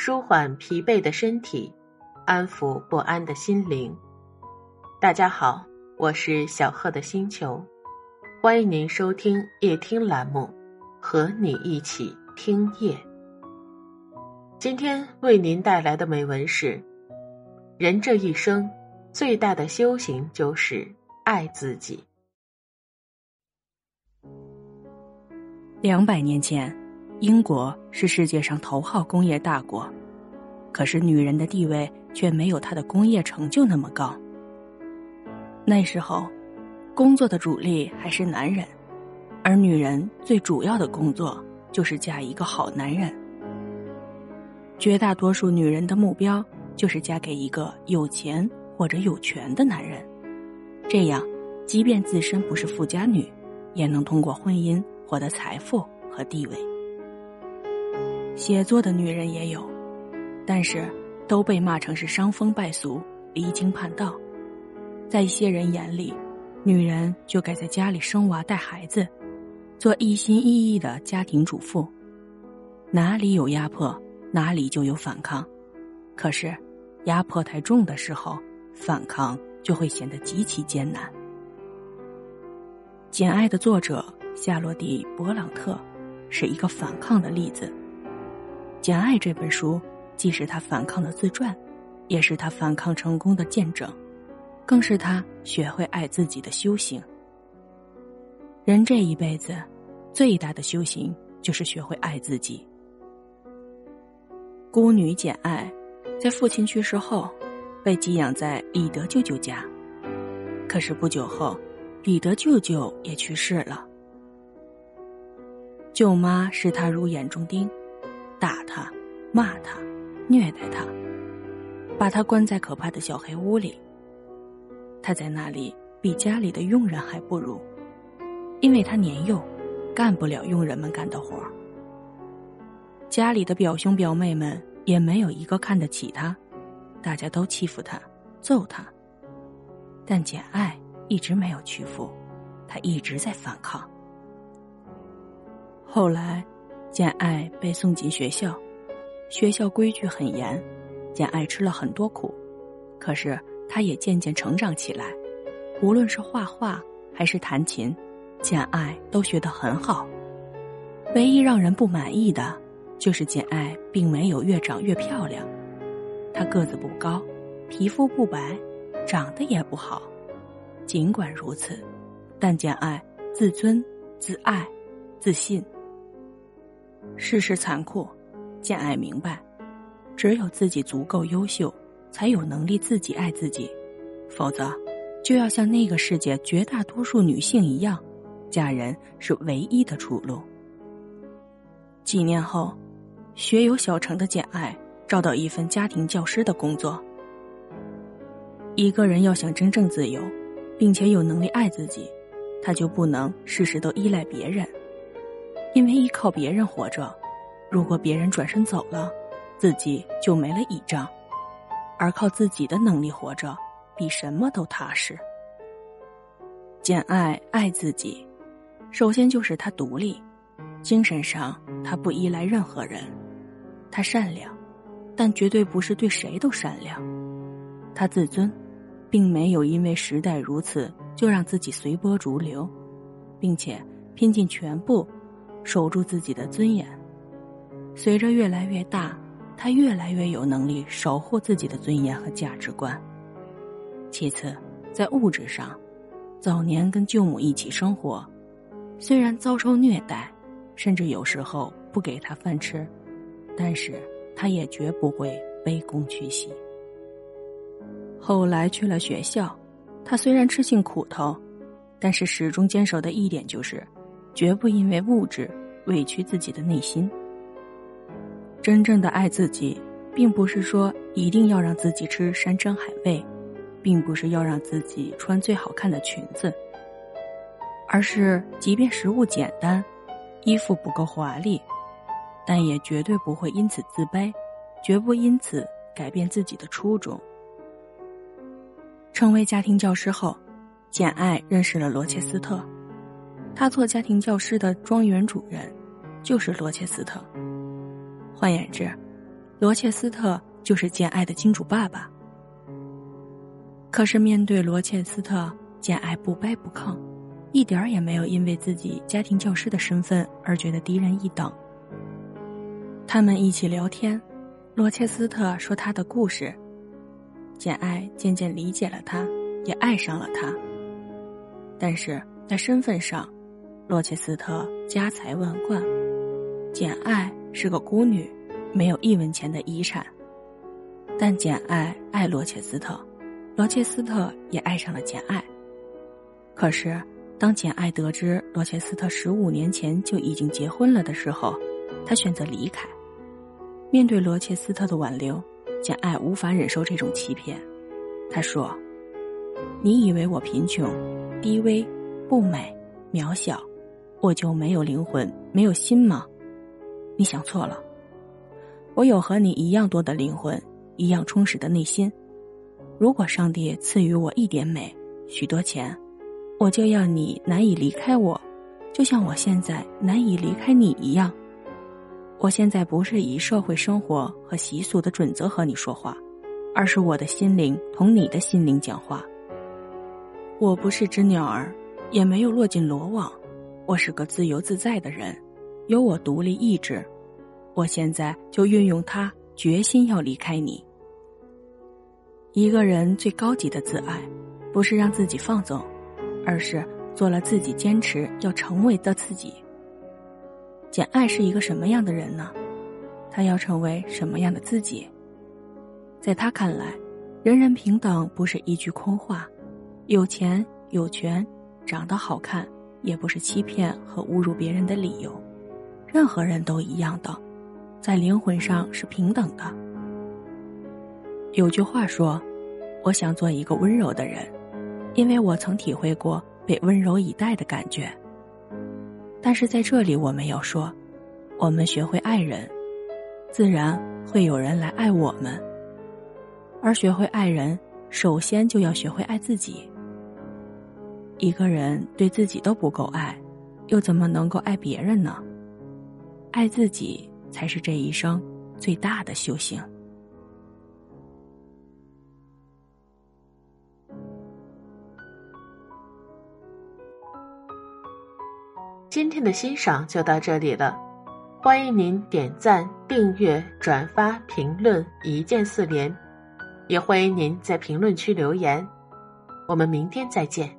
舒缓疲惫的身体，安抚不安的心灵。大家好，我是小贺的星球，欢迎您收听夜听栏目，和你一起听夜。今天为您带来的美文是：人这一生最大的修行就是爱自己。两百年前，英国是世界上头号工业大国，可是女人的地位却没有她的工业成就那么高。那时候，工作的主力还是男人，而女人最主要的工作就是嫁一个好男人。绝大多数女人的目标就是嫁给一个有钱或者有权的男人，这样，即便自身不是富家女，也能通过婚姻。获得财富和地位，写作的女人也有，但是都被骂成是伤风败俗、离经叛道。在一些人眼里，女人就该在家里生娃带孩子，做一心一意的家庭主妇。哪里有压迫，哪里就有反抗。可是，压迫太重的时候，反抗就会显得极其艰难。《简爱》的作者。夏洛蒂·勃朗特是一个反抗的例子，《简爱》这本书既是他反抗的自传，也是他反抗成功的见证，更是他学会爱自己的修行。人这一辈子最大的修行就是学会爱自己。孤女简爱在父亲去世后被寄养在李德舅舅家，可是不久后，李德舅舅也去世了。舅妈视他如眼中钉，打他，骂他，虐待他，把他关在可怕的小黑屋里。他在那里比家里的佣人还不如，因为他年幼，干不了佣人们干的活儿。家里的表兄表妹们也没有一个看得起他，大家都欺负他，揍他。但简爱一直没有屈服，他一直在反抗。后来，简爱被送进学校，学校规矩很严，简爱吃了很多苦，可是她也渐渐成长起来。无论是画画还是弹琴，简爱都学得很好。唯一让人不满意的，就是简爱并没有越长越漂亮。她个子不高，皮肤不白，长得也不好。尽管如此，但简爱自尊、自爱、自信。世事残酷，简爱明白，只有自己足够优秀，才有能力自己爱自己，否则，就要像那个世界绝大多数女性一样，嫁人是唯一的出路。几年后，学有小成的简爱找到一份家庭教师的工作。一个人要想真正自由，并且有能力爱自己，他就不能事事都依赖别人。因为依靠别人活着，如果别人转身走了，自己就没了倚仗；而靠自己的能力活着，比什么都踏实。简爱爱自己，首先就是她独立，精神上她不依赖任何人，她善良，但绝对不是对谁都善良。她自尊，并没有因为时代如此就让自己随波逐流，并且拼尽全部。守住自己的尊严。随着越来越大，他越来越有能力守护自己的尊严和价值观。其次，在物质上，早年跟舅母一起生活，虽然遭受虐待，甚至有时候不给他饭吃，但是他也绝不会卑躬屈膝。后来去了学校，他虽然吃尽苦头，但是始终坚守的一点就是。绝不因为物质委屈自己的内心。真正的爱自己，并不是说一定要让自己吃山珍海味，并不是要让自己穿最好看的裙子，而是即便食物简单，衣服不够华丽，但也绝对不会因此自卑，绝不因此改变自己的初衷。成为家庭教师后，简爱认识了罗切斯特。他做家庭教师的庄园主人，就是罗切斯特。换言之，罗切斯特就是简爱的金主爸爸。可是面对罗切斯特，简爱不卑不亢，一点儿也没有因为自己家庭教师的身份而觉得低人一等。他们一起聊天，罗切斯特说他的故事，简爱渐渐理解了他，也爱上了他。但是在身份上，罗切斯特家财万贯，简爱是个孤女，没有一文钱的遗产。但简爱爱罗切斯特，罗切斯特也爱上了简爱。可是，当简爱得知罗切斯特十五年前就已经结婚了的时候，她选择离开。面对罗切斯特的挽留，简爱无法忍受这种欺骗。她说：“你以为我贫穷、低微、不美、渺小，我就没有灵魂、没有心吗？你想错了。我有和你一样多的灵魂，一样充实的内心。如果上帝赐予我一点美、许多钱，我就要你难以离开我，就像我现在难以离开你一样。”我现在不是以社会生活和习俗的准则和你说话，而是我的心灵同你的心灵讲话。我不是只鸟儿，也没有落进罗网，我是个自由自在的人，有我独立意志。我现在就运用它，决心要离开你。一个人最高级的自爱，不是让自己放纵，而是做了自己坚持要成为的自己。简爱是一个什么样的人呢？他要成为什么样的自己？在他看来，人人平等不是一句空话，有钱有权，长得好看也不是欺骗和侮辱别人的理由。任何人都一样的，在灵魂上是平等的。有句话说：“我想做一个温柔的人，因为我曾体会过被温柔以待的感觉。”但是在这里，我们要说，我们学会爱人，自然会有人来爱我们。而学会爱人，首先就要学会爱自己。一个人对自己都不够爱，又怎么能够爱别人呢？爱自己才是这一生最大的修行。今天的欣赏就到这里了，欢迎您点赞、订阅、转发、评论，一键四连，也欢迎您在评论区留言，我们明天再见。